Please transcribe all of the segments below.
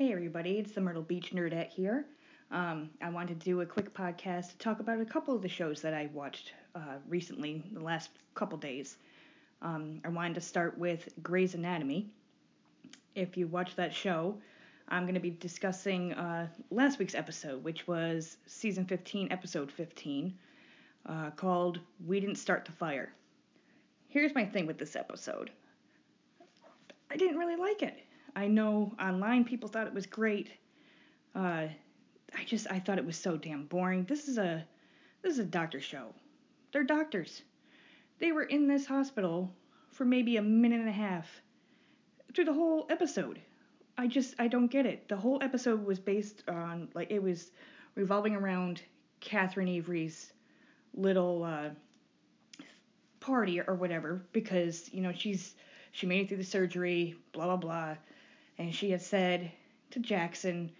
Hey everybody, it's the Myrtle Beach Nerdette here. Um, I wanted to do a quick podcast to talk about a couple of the shows that I watched uh, recently, the last couple days. Um, I wanted to start with Grey's Anatomy. If you watch that show, I'm going to be discussing uh, last week's episode, which was season 15, episode 15, uh, called We Didn't Start the Fire. Here's my thing with this episode I didn't really like it. I know online people thought it was great. Uh, I just I thought it was so damn boring. This is a this is a doctor show. They're doctors. They were in this hospital for maybe a minute and a half through the whole episode. I just I don't get it. The whole episode was based on like it was revolving around Catherine Avery's little uh, party or whatever because you know she's she made it through the surgery, blah blah blah, and she had said to Jackson,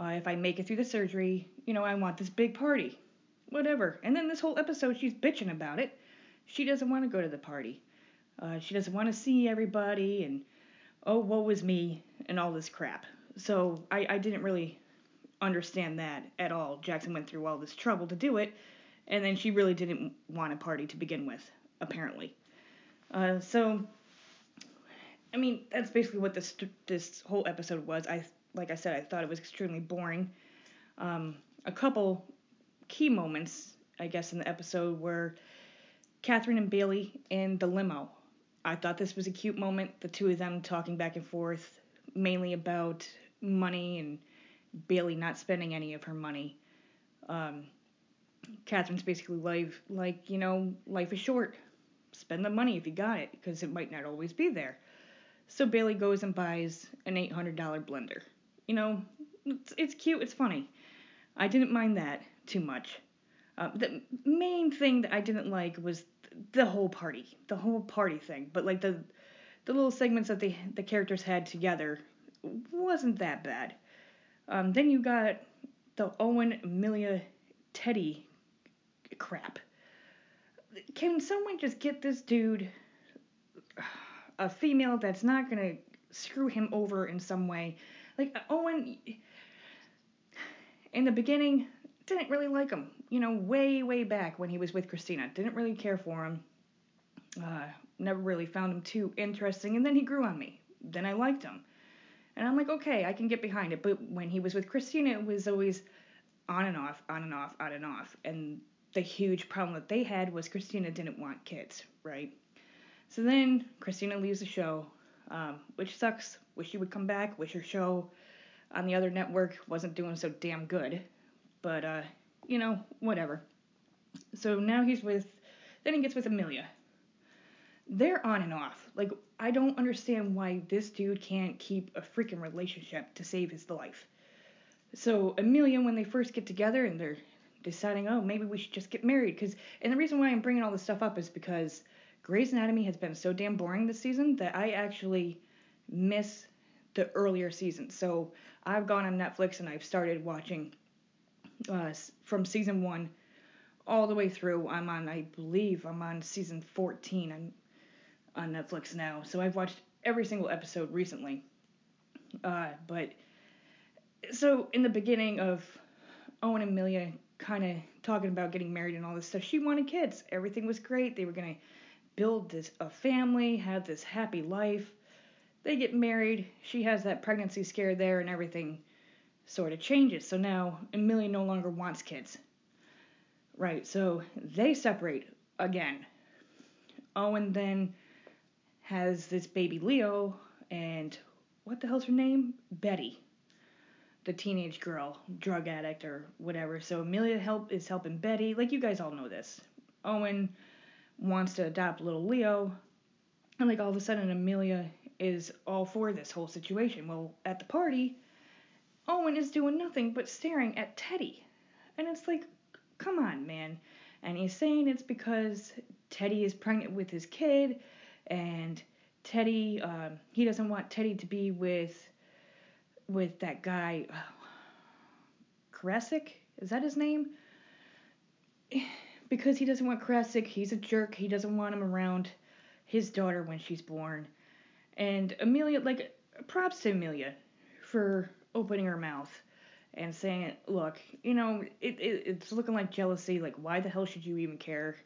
uh, if I make it through the surgery, you know I want this big party, whatever. And then this whole episode she's bitching about it. She doesn't want to go to the party. Uh, she doesn't want to see everybody and oh woe is me and all this crap. So I, I didn't really understand that at all. Jackson went through all this trouble to do it, and then she really didn't want a party to begin with, apparently. Uh, so, I mean, that's basically what this this whole episode was. I like I said, I thought it was extremely boring. Um, a couple key moments, I guess, in the episode were Catherine and Bailey in the limo. I thought this was a cute moment, the two of them talking back and forth, mainly about money and Bailey not spending any of her money. Um, Catherine's basically life, like, you know, life is short. Spend the money if you got it, because it might not always be there. So Bailey goes and buys an $800 blender. You know, it's, it's cute, it's funny. I didn't mind that too much. Uh, the main thing that I didn't like was the whole party, the whole party thing. But like the the little segments that the the characters had together wasn't that bad. Um, then you got the Owen Amelia Teddy crap. Can someone just get this dude a female that's not gonna screw him over in some way? Like Owen, in the beginning, didn't really like him. You know, way way back when he was with Cristina, didn't really care for him. Uh, never really found him too interesting, and then he grew on me. Then I liked him. And I'm like, okay, I can get behind it. But when he was with Cristina, it was always on and off, on and off, on and off. And the huge problem that they had was Cristina didn't want kids, right? So then Cristina leaves the show, um, which sucks. Wish she would come back. Wish her show on the other network wasn't doing so damn good. But, uh, you know, whatever. So now he's with, then he gets with Amelia. They're on and off. Like, I don't understand why this dude can't keep a freaking relationship to save his life. So Amelia, when they first get together and they're deciding, oh, maybe we should just get married, because and the reason why I'm bringing all this stuff up is because Grey's Anatomy has been so damn boring this season that I actually miss the earlier seasons. So I've gone on Netflix and I've started watching uh, from season one all the way through. I'm on, I believe, I'm on season 14. I'm on Netflix now, so I've watched every single episode recently. Uh, but so in the beginning of Owen and Amelia kind of talking about getting married and all this stuff, she wanted kids. Everything was great. They were gonna build this a family, have this happy life. They get married. She has that pregnancy scare there, and everything sort of changes. So now Amelia no longer wants kids. Right. So they separate again. Owen then has this baby Leo, and what the hell's her name? Betty, the teenage girl, drug addict or whatever. So Amelia help is helping Betty. Like you guys all know this. Owen wants to adopt little Leo, and like all of a sudden Amelia is all for this whole situation. Well, at the party, Owen is doing nothing but staring at Teddy, and it's like, come on, man. And he's saying it's because Teddy is pregnant with his kid and Teddy, um, he doesn't want Teddy to be with with that guy, Koracick. Is that his name? Because he doesn't want Koracick. He's a jerk. He doesn't want him around his daughter when she's born. And Amelia, like, props to Amelia for opening her mouth and saying, "Look, you know, it, it it's looking like jealousy. Like, why the hell should you even care?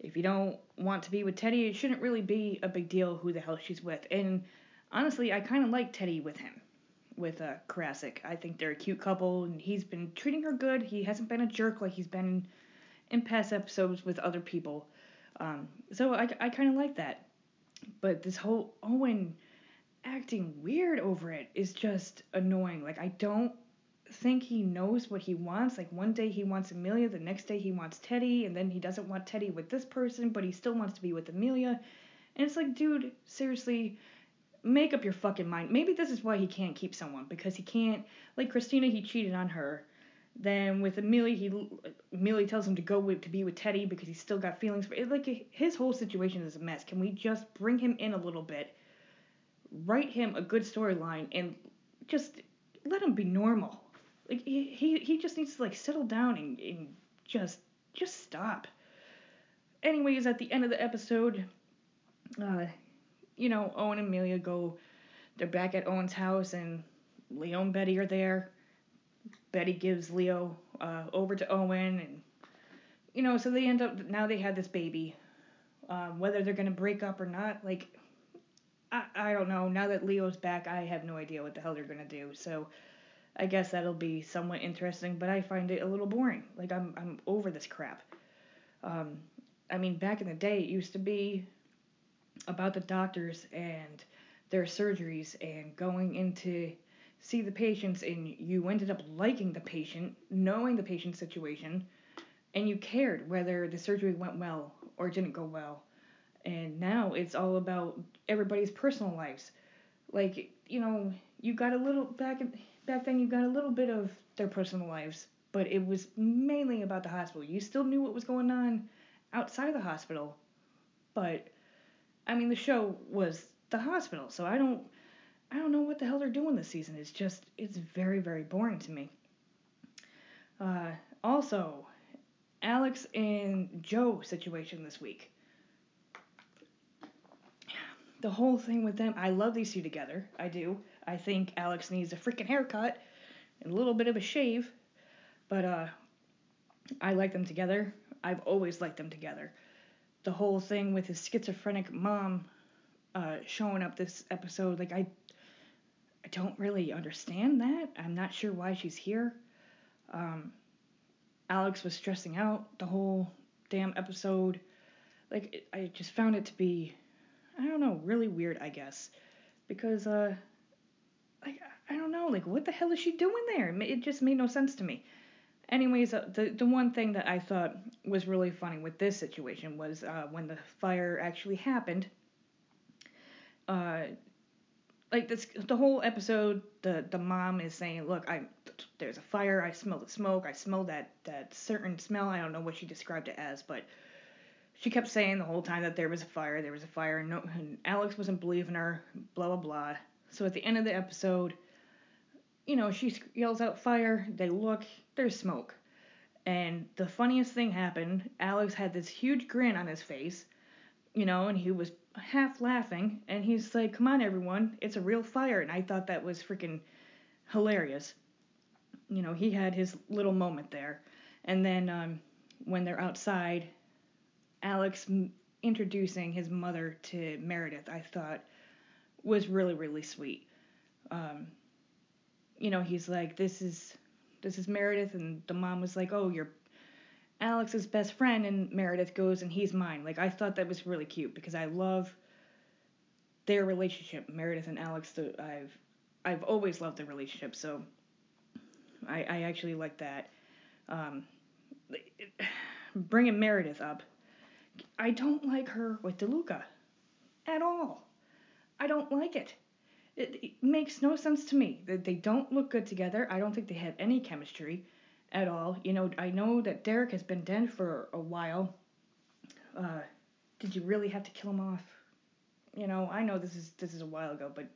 If you don't want to be with Teddy, it shouldn't really be a big deal who the hell she's with." And honestly, I kind of like Teddy with him, with uh, Koracick. I think they're a cute couple, and he's been treating her good. He hasn't been a jerk like he's been in past episodes with other people. Um, so I, I kind of like that. But this whole Owen acting weird over it is just annoying. Like, I don't think he knows what he wants. Like, one day he wants Amelia, the next day he wants Teddy, and then he doesn't want Teddy with this person, but he still wants to be with Amelia. And it's like, dude, seriously, make up your fucking mind. Maybe this is why he can't keep someone because he can't. Like Cristina, he cheated on her. Then with Amelia, he Amelia tells him to go with, to be with Teddy because he's still got feelings for it. Like his whole situation is a mess. Can we just bring him in a little bit, write him a good storyline, and just let him be normal? Like he he, just needs to like settle down and, and just just stop. Anyways, at the end of the episode, uh, you know, Owen and Amelia go. They're back at Owen's house, and Leo and Betty are there Betty gives Leo uh, over to Owen, and you know, so they end up now they have this baby. Um, whether they're gonna break up or not, like I I don't know. Now that Leo's back, I have no idea what the hell they're gonna do. So I guess that'll be somewhat interesting, but I find it a little boring. Like I'm I'm over this crap. Um, I mean, back in the day, it used to be about the doctors and their surgeries and going into see the patients and you ended up liking the patient, knowing the patient's situation, and you cared whether the surgery went well or didn't go well. And now it's all about everybody's personal lives. Like, you know, you got a little back back then you got a little bit of their personal lives, but it was mainly about the hospital. You still knew what was going on outside of the hospital, but I mean the show was the hospital, so I don't I don't know what the hell they're doing this season. It's just, it's very, very boring to me. Uh, also, Alex and Jo situation this week. The whole thing with them, I love these two together. I do. I think Alex needs a freaking haircut and a little bit of a shave. But uh, I like them together. I've always liked them together. The whole thing with his schizophrenic mom uh, showing up this episode, like I I don't really understand that. I'm not sure why she's here. Um, Alex was stressing out the whole damn episode. Like, I just found it to be, I don't know, really weird, I guess. Because, uh, like, I don't know, like, what the hell is she doing there? It just made no sense to me. Anyways, uh, the the one thing that I thought was really funny with this situation was uh, when the fire actually happened. Uh, like this the whole episode the the mom is saying look i there's a fire. I smell the smoke. I smell that that certain smell. I don't know what she described it as but she kept saying the whole time that there was a fire there was a fire and, no, and alex wasn't believing her blah blah blah. So at the end of the episode you know she yells out fire. They look there's smoke. And the funniest thing happened alex had this huge grin on his face you know and he was half laughing, and he's like, "Come on, everyone, it's a real fire," and I thought that was freaking hilarious. You know, he had his little moment there, and then um, when they're outside, Alex m- introducing his mother to Meredith, I thought was really really sweet. Um, you know, he's like, "This is." This is Meredith, and the mom was like, "Oh, you're Alex's best friend and Meredith goes and he's mine. Like I thought that was really cute because I love their relationship, Meredith and Alex. The, I've I've always loved their relationship, so I I actually like that. Um, bringing Meredith up, I don't like her with DeLuca at all. I don't like it. It, it makes no sense to me. They don't look good together. I don't think they have any chemistry at all. You know, I know that Derek has been dead for a while. Uh, did you really have to kill him off? You know, I know this is this is a while ago, but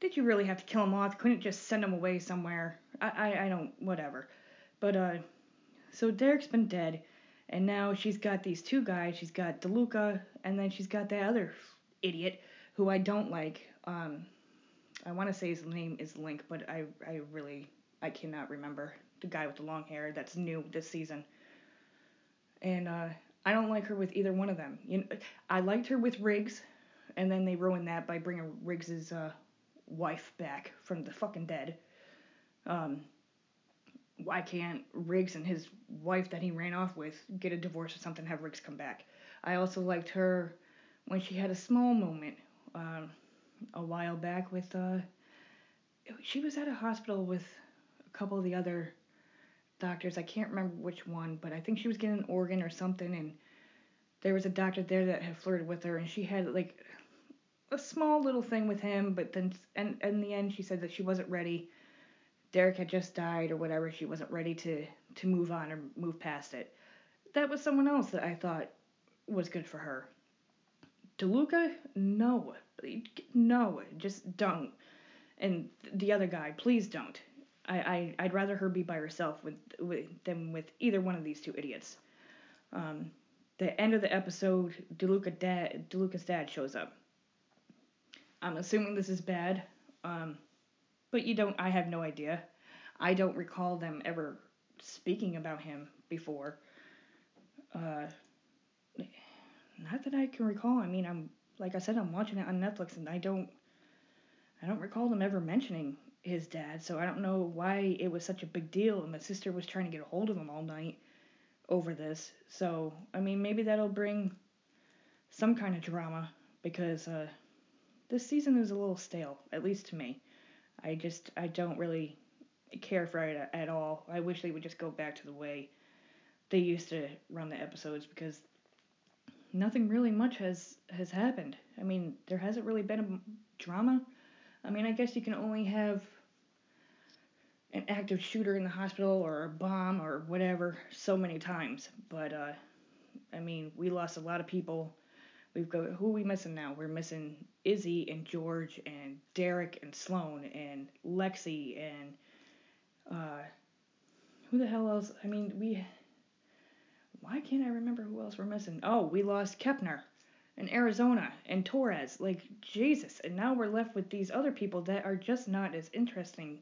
did you really have to kill him off? Couldn't you just send him away somewhere? I I, I don't whatever. But uh, so Derek's been dead, and now she's got these two guys. She's got DeLuca, and then she's got that other idiot who I don't like. Um, I want to say his name is Link, but I I really I cannot remember the guy with the long hair that's new this season. And uh, I don't like her with either one of them. You know, I liked her with Riggs, and then they ruined that by bringing Riggs's uh, wife back from the fucking dead. Um, why can't Riggs and his wife that he ran off with get a divorce or something, have Riggs come back? I also liked her when she had a small moment um, a while back with, uh, she was at a hospital with a couple of the other doctors. I can't remember which one, but I think she was getting an organ or something, and there was a doctor there that had flirted with her, and she had like a small little thing with him, but then and in the end she said that she wasn't ready Derek had just died or whatever, she wasn't ready to to move on or move past it. That was someone else that I thought was good for her. DeLuca, no, no, just don't. And the other guy, please don't. I, I I'd rather her be by herself with, with than with either one of these two idiots. Um, the end of the episode, DeLuca dad, DeLuca's dad shows up. I'm assuming this is bad. Um, but you don't. I have no idea. I don't recall them ever speaking about him before. Uh, not that I can recall. I mean, I'm like I said, I'm watching it on Netflix, and I don't. I don't recall them ever mentioning his dad, so I don't know why it was such a big deal, and the sister was trying to get a hold of him all night over this. So I mean, maybe that'll bring some kind of drama because uh, this season is a little stale, at least to me. I just I don't really care for it at all. I wish they would just go back to the way they used to run the episodes because nothing really much has has happened. I mean, there hasn't really been a drama. I mean, I guess you can only have an active shooter in the hospital or a bomb or whatever so many times. But uh, I mean, we lost a lot of people We've got who are we missing now? We're missing Izzie and George and Derek and Sloan and Lexie and uh, who the hell else? I mean, we. Why can't I remember who else we're missing? Oh, we lost Kepner and Arizona and Torres. Like Jesus, and now we're left with these other people that are just not as interesting.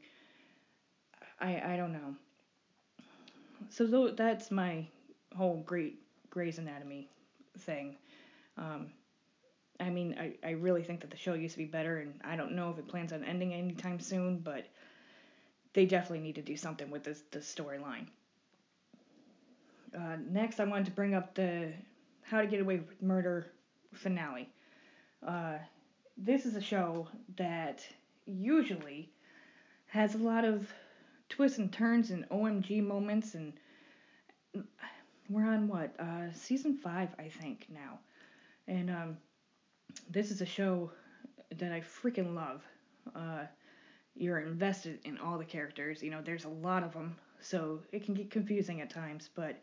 I I don't know. So that's my whole great Grey's Anatomy thing. Um, I mean, I, I really think that the show used to be better, and I don't know if it plans on ending anytime soon, but they definitely need to do something with this, this storyline. Uh, next, I wanted to bring up the How to Get Away with Murder finale. Uh, this is a show that usually has a lot of twists and turns and OMG moments, and we're on what uh, season five, I think now. And um, this is a show that I freaking love. Uh, you're invested in all the characters. You know, there's a lot of them, so it can get confusing at times. But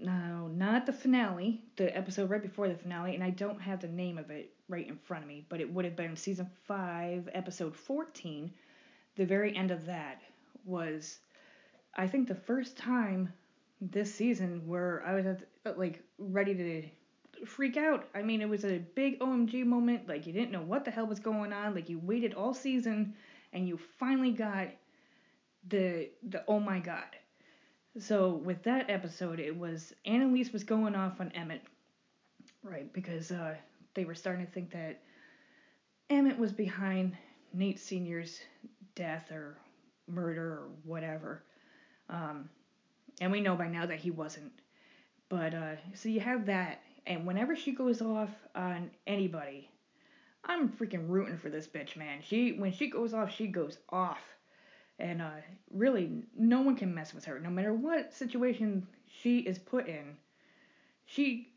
no, not the finale, the episode right before the finale, and I don't have the name of it right in front of me, but it would have been season 5, episode 14. The very end of that was, I think, the first time this season where I was like ready to freak out. I mean, it was a big OMG moment. Like, you didn't know what the hell was going on. Like, you waited all season and you finally got the, the oh my god. So, with that episode, it was Annalise was going off on Emmett, right? Because uh, they were starting to think that Emmett was behind Nate Sr.'s death or murder or whatever. Um, and we know by now that he wasn't. But uh, so you have that, and whenever she goes off on anybody, I'm freaking rooting for this bitch, man. She when she goes off, she goes off. And uh, really, no one can mess with her. No matter what situation she is put in, she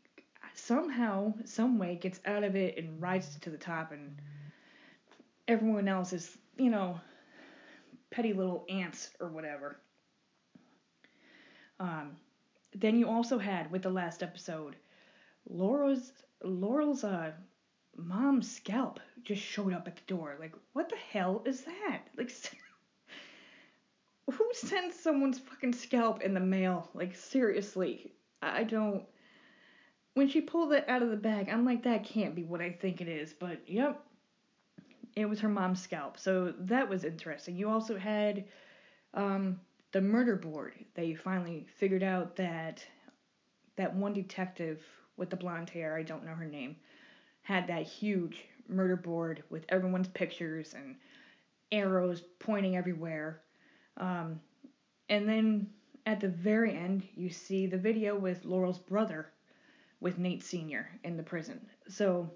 somehow, some way gets out of it and rises to the top, and everyone else is, you know, petty little ants or whatever. Um, then you also had with the last episode Laurel's Laurel's uh mom's scalp just showed up at the door. Like, what the hell is that? Like, who sends someone's fucking scalp in the mail? Like, seriously, I don't. When she pulled it out of the bag, I'm like, that can't be what I think it is. But yep, it was her mom's scalp. So that was interesting. You also had um, the murder board. They finally figured out that that one detective with the blonde hair, I don't know her name, had that huge murder board with everyone's pictures and arrows pointing everywhere. Um, and then at the very end, you see the video with Laurel's brother with Nate Sr. in the prison. So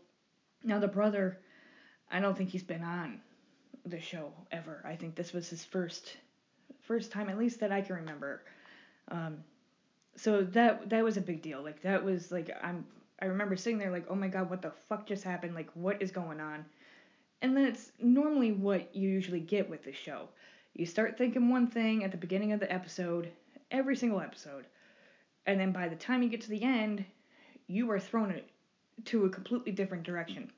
now the brother, I don't think he's been on the show ever. I think this was his first first time, at least that I can remember. Um, so that that was a big deal. Like that was like I'm I remember sitting there like, oh my god, what the fuck just happened? Like what is going on? And that's normally what you usually get with the show. You start thinking one thing at the beginning of the episode, every single episode, and then by the time you get to the end, you are thrown to a completely different direction.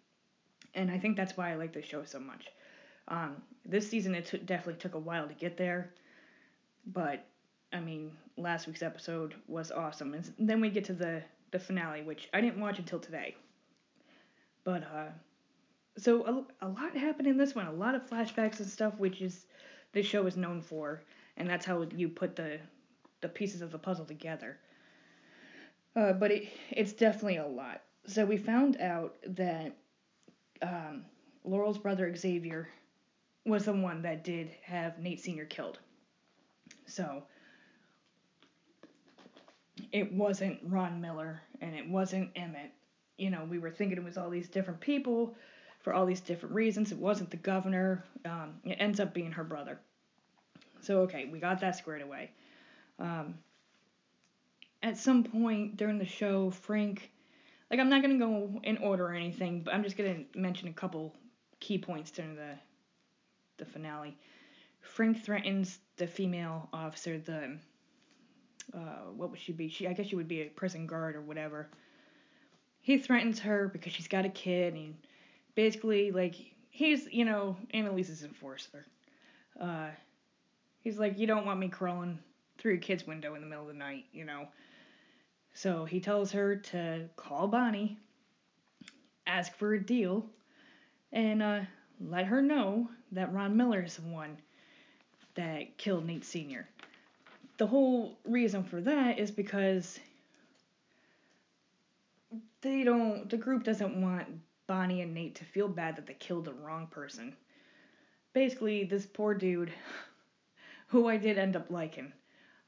And I think that's why I like this show so much. Um, this season it t- definitely took a while to get there, but I mean, last week's episode was awesome. And then we get to the the finale, which I didn't watch until today. But uh, so a, a lot happened in this one, a lot of flashbacks and stuff, which is this show is known for, and that's how you put the the pieces of the puzzle together. Uh, but it it's definitely a lot. So we found out that um, Laurel's brother Xavier was the one that did have Nate Sr. killed. So it wasn't Ron Miller and it wasn't Emmett. You know, we were thinking it was all these different people for all these different reasons. It wasn't the governor. Um, it ends up being her brother. So, okay, we got that squared away. Um, at some point during the show, Frank, like, I'm not going to go in order or anything, but I'm just going to mention a couple key points during the, the finale. Frank threatens the female officer, the uh, what would she be? She I guess she would be a prison guard or whatever. He threatens her because she's got a kid and basically like he's you know Annalise's enforcer. Uh, he's like you don't want me crawling through your kid's window in the middle of the night, you know. So he tells her to call Bonnie, ask for a deal, and uh, let her know that Ron Miller is the one that killed Nate Sr the whole reason for that is because they don't the group doesn't want Bonnie and Nate to feel bad that they killed the wrong person. Basically, this poor dude, who I did end up liking,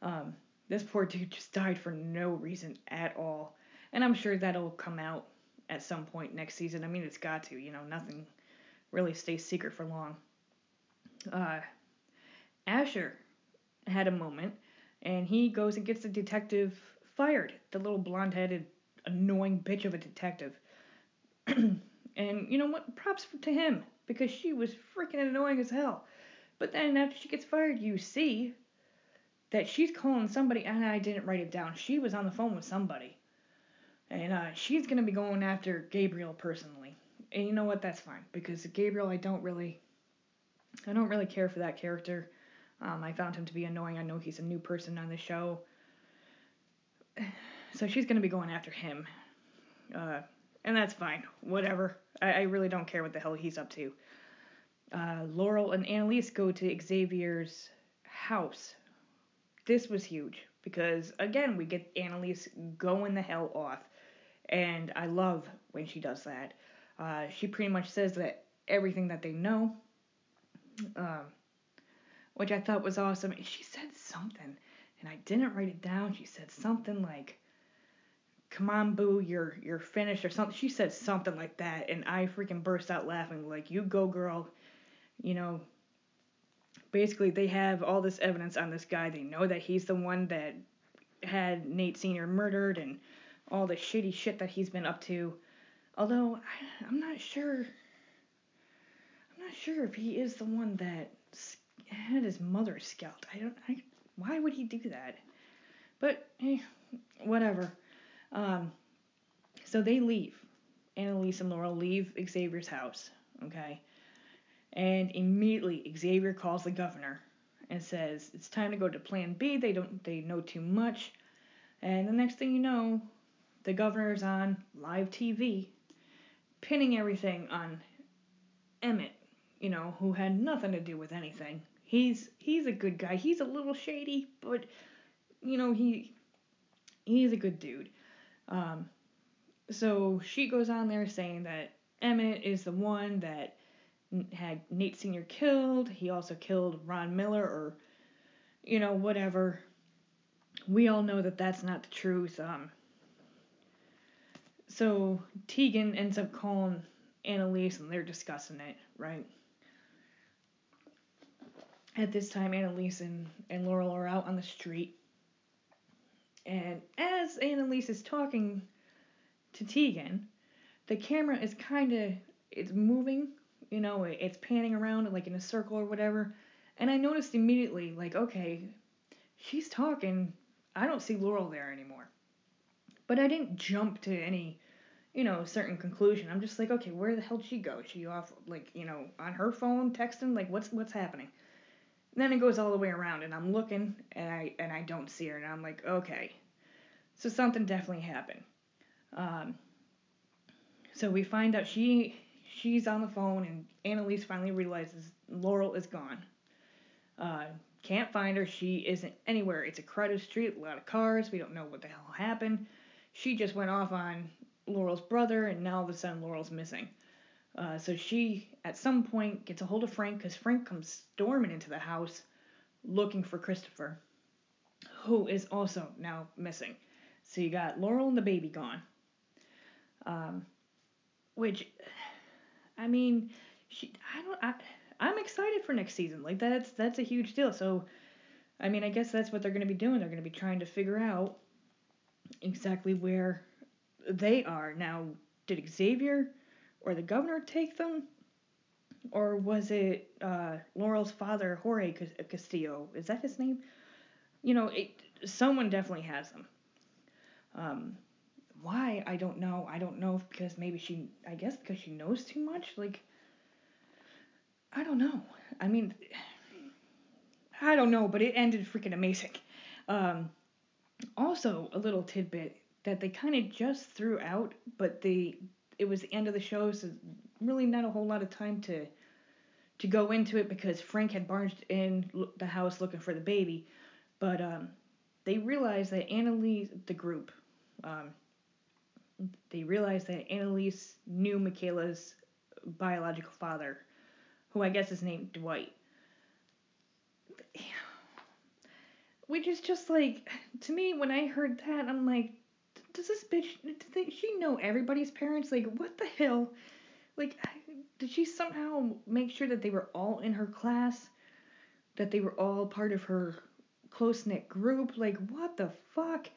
um, this poor dude just died for no reason at all. And I'm sure that'll come out at some point next season. I mean, it's got to, you know, nothing really stays secret for long. Uh, Asher had a moment and he goes and gets the detective fired. The little blonde headed, annoying bitch of a detective. and you know what? Props to him because she was freaking annoying as hell. But then after she gets fired, you see that she's calling somebody, and I didn't write it down. She was on the phone with somebody. And uh, she's going to be going after Gabriel personally. And you know what? That's fine because Gabriel, I don't really, I don't really care for that character. Um, I found him to be annoying. I know he's a new person on the show. So she's to be going after him. Uh, and that's fine. Whatever. I, I, really don't care what the hell he's up to. Uh, Laurel and Annalise go to Xavier's house. This was huge because, again, we get Annalise going the hell off. And I love when she does that. Uh, she pretty much says that everything that they know. Um, which I thought was awesome. She said something, and I didn't write it down. She said something like, "Come on, boo, you're you're finished," or something. She said something like that, and I freaking burst out laughing. Like, "You go, girl," you know. Basically, they have all this evidence on this guy. They know that he's the one that had Nate Sr. murdered and all the shitty shit that he's been up to. Although I, I'm not sure. I'm not sure if he is the one that had his mother scalped. I don't. I, why would he do that? But hey, whatever. Um, so they leave. Annalise and Laurel leave Xavier's house. Okay. And immediately Xavier calls the governor and says it's time to go to Plan B. They don't. They know too much. And the next thing you know, the governor's on live TV, pinning everything on Emmett you know, who had nothing to do with anything. He's he's a good guy. He's a little shady, but you know, he he's a good dude. Um, so she goes on there saying that Emmett is the one that had Nate Sr. killed. He also killed Ron Miller, or, you know, whatever. We all know that that's not the truth. Um, so Tegan ends up calling Annalise and they're discussing it, right? At this time, Annalise and, and Laurel are out on the street. And as Annalise is talking to Tegan, the camera is kind of it's moving, you know, it's panning around like in a circle or whatever. And I noticed immediately, like, okay, she's talking. I don't see Laurel there anymore. But I didn't jump to any, you know, certain conclusion. I'm just like, okay, where the hell did she go? Is she off, like, you know, on her phone texting? Like, what's what's happening? Then it goes all the way around, and I'm looking, and I and I don't see her, and I'm like, okay, so something definitely happened. Um, so we find out she she's on the phone, and Annalise finally realizes Laurel is gone. Uh, can't find her. She isn't anywhere. It's a crowded street, a lot of cars. We don't know what the hell happened. She just went off on Laurel's brother, and now all of a sudden Laurel's missing. Uh, so she, at some point, gets a hold of Frank because Frank comes storming into the house looking for Christopher, who is also now missing. So you got Laurel and the baby gone. Um, which, I mean, she, I don't, I, I'm excited for next season. Like that's that's a huge deal. So, I mean, I guess that's what they're going to be doing. They're going to be trying to figure out exactly where they are now. Did Xavier or the governor take them, or was it uh, Laurel's father, Jorge Castillo? Is that his name? You know, it, someone definitely has them. Um, why I don't know. I don't know because maybe she. I guess because she knows too much. Like I don't know. I mean, I don't know, but it ended freaking amazing. Um, also, a little tidbit that they kind of just threw out, but they it was the end of the show, so really not a whole lot of time to to go into it because Frank had barged in the house looking for the baby, but um, they realized that Annalise, the group, um, they realized that Annalise knew Michaela's biological father, who I guess is named Dwight. Which is just like, to me, when I heard that, I'm like, does this bitch, does she know everybody's parents? Like, what the hell? Like, did she somehow make sure that they were all in her class? That they were all part of her close knit group? Like, what the fuck?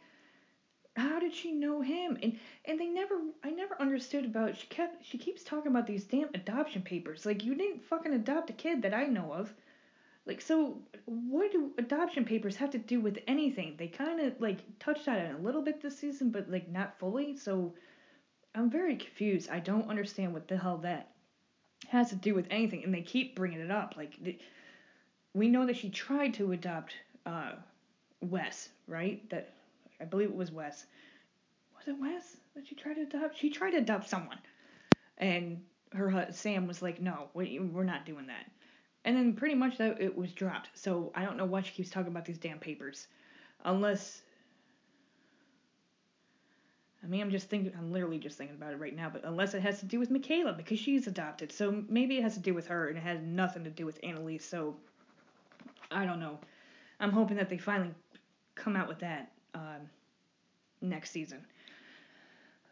how did she know him? And and they never I never understood about she kept she keeps talking about these damn adoption papers. Like you didn't fucking adopt a kid that I know of. Like so what do adoption papers have to do with anything? They kind of like touched on it a little bit this season but like not fully. So I'm very confused. I don't understand what the hell that has to do with anything and they keep bringing it up. Like we know that she tried to adopt uh Wes, right? That I believe it was Wes. Was it Wes that she tried to adopt? She tried to adopt someone, and her Sam was like, "No, we, we're not doing that." And then pretty much that it was dropped. So I don't know why she keeps talking about these damn papers, unless. I mean, I'm just thinking. I'm literally just thinking about it right now. But unless it has to do with Michaela because she's adopted, so maybe it has to do with her and it has nothing to do with Annalise. So I don't know. I'm hoping that they finally come out with that um, next season.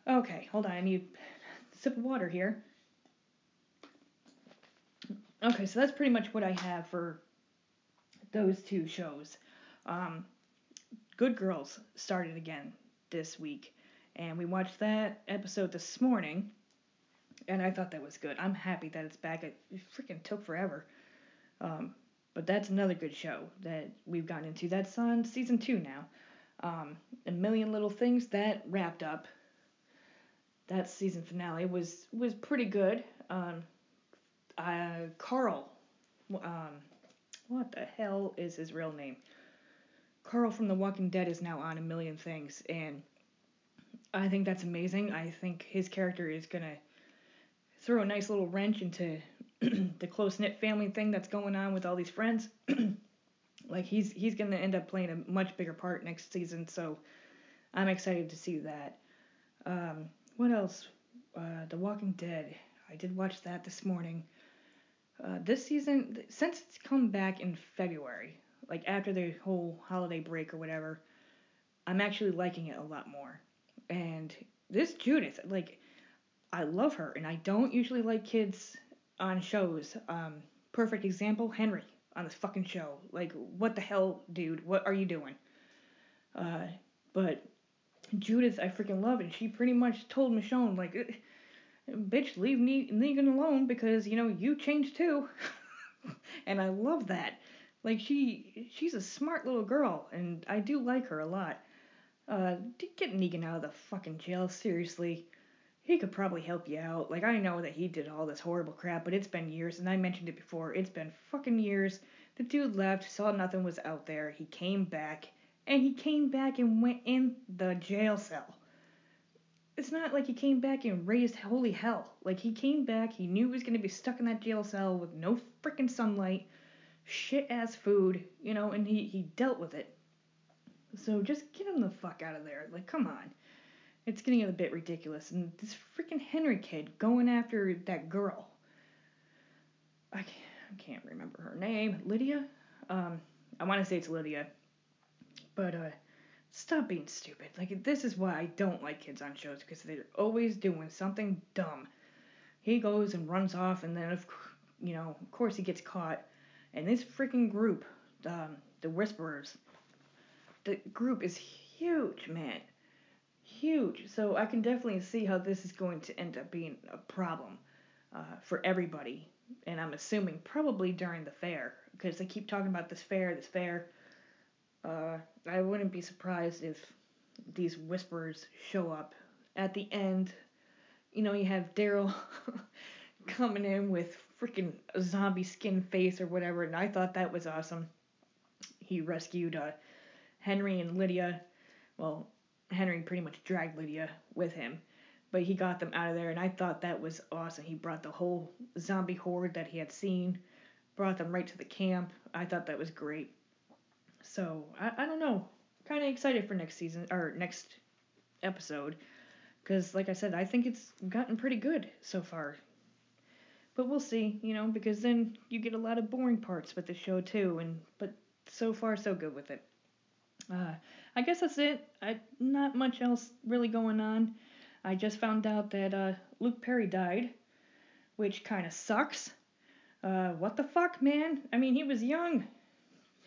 Okay, hold on. I need a sip of water here. Okay, so that's pretty much what I have for those two shows. Um, Good Girls started again this week, and we watched that episode this morning, and I thought that was good. I'm happy that it's back. It freaking took forever. Um, but that's another good show that we've gotten into. That's on season two now. Um, a Million Little Things that wrapped up. That season finale was was pretty good. Um, uh, Carl, um, what the hell is his real name? Carl from The Walking Dead is now on A Million Things, and I think that's amazing. I think his character is gonna throw a nice little wrench into the close knit family thing that's going on with all these friends. like he's he's gonna end up playing a much bigger part next season, so I'm excited to see that. Um, what else? Uh, the Walking Dead. I did watch that this morning. Uh, this season, since it's come back in February, like after the whole holiday break or whatever, I'm actually liking it a lot more. And this Judith, like, I love her, and I don't usually like kids on shows. Um, perfect example, Henry on this fucking show. Like, what the hell, dude? What are you doing? Uh, but Judith, I freaking love, and she pretty much told Michonne, like, bitch, leave me Negan alone because you know you changed too. and I love that. Like she, she's a smart little girl, and I do like her a lot. Uh, get Negan out of the fucking jail, seriously he could probably help you out. Like I know that he did all this horrible crap, but it's been years, and I mentioned it before. It's been fucking years. The dude left, saw nothing was out there. He came back, and he came back and went in the jail cell. It's not like he came back and raised holy hell. Like he came back, he knew he was gonna be stuck in that jail cell with no freaking sunlight, shit ass food, you know, and he he dealt with it. So just get him the fuck out of there. Like come on. It's getting a bit ridiculous. And this freaking Henry kid going after that girl. I can't, I can't remember her name. Lydia? Um, I want to say it's Lydia. But, uh, stop being stupid. Like, this is why I don't like kids on shows, because they're always doing something dumb. He goes and runs off, and then, of, you know, of course he gets caught. And this freaking group, um, the Whisperers, the group is huge, man huge. So I can definitely see how this is going to end up being a problem uh, for everybody. And I'm assuming probably during the fair because they keep talking about this fair, this fair. Uh, I wouldn't be surprised if these whispers show up at the end. You know, you have Daryl coming in with freaking zombie skin face or whatever, and I thought that was awesome. He rescued uh, Henry and Lydia. Well, Henry pretty much dragged Lydia with him, but he got them out of there, and I thought that was awesome. He brought the whole zombie horde that he had seen, brought them right to the camp. I thought that was great. So I, I don't know, kind of excited for next season or next episode, because like I said, I think it's gotten pretty good so far. But we'll see, you know, because then you get a lot of boring parts with the show too, and but so far so good with it. Uh, I guess that's it. I not much else really going on. I just found out that uh, Luke Perry died, which kind of sucks. Uh, what the fuck, man? I mean, he was young,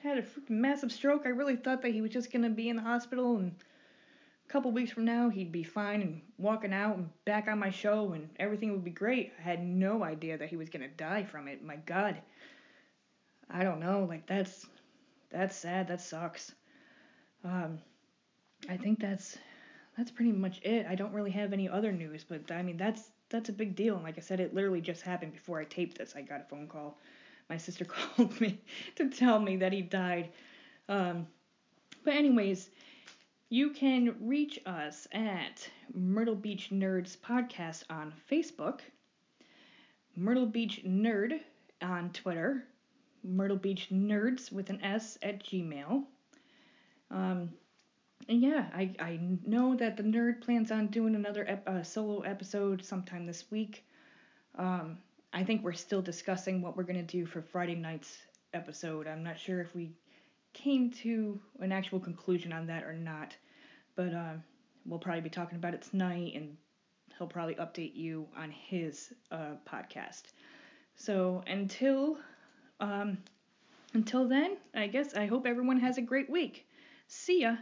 had a freaking massive stroke. I really thought that he was just gonna be in the hospital and a couple weeks from now he'd be fine and walking out and back on my show and everything would be great. I had no idea that he was gonna die from it. My God. I don't know. Like that's that's sad. That sucks. Um, I think that's that's pretty much it. I don't really have any other news, but I mean that's that's a big deal. And like I said, it literally just happened before I taped this. I got a phone call. My sister called me to tell me that he died. Um, but anyways, you can reach us at Myrtle Beach Nerds Podcast on Facebook, Myrtle Beach Nerd on Twitter, Myrtle Beach Nerds with an S at Gmail. Um, and yeah, I, I know that the nerd plans on doing another ep- uh, solo episode sometime this week. Um, I think we're still discussing what we're going to do for Friday night's episode. I'm not sure if we came to an actual conclusion on that or not, but uh, we'll probably be talking about it tonight, and he'll probably update you on his uh, podcast. So until um, until then, I guess I hope everyone has a great week. See ya.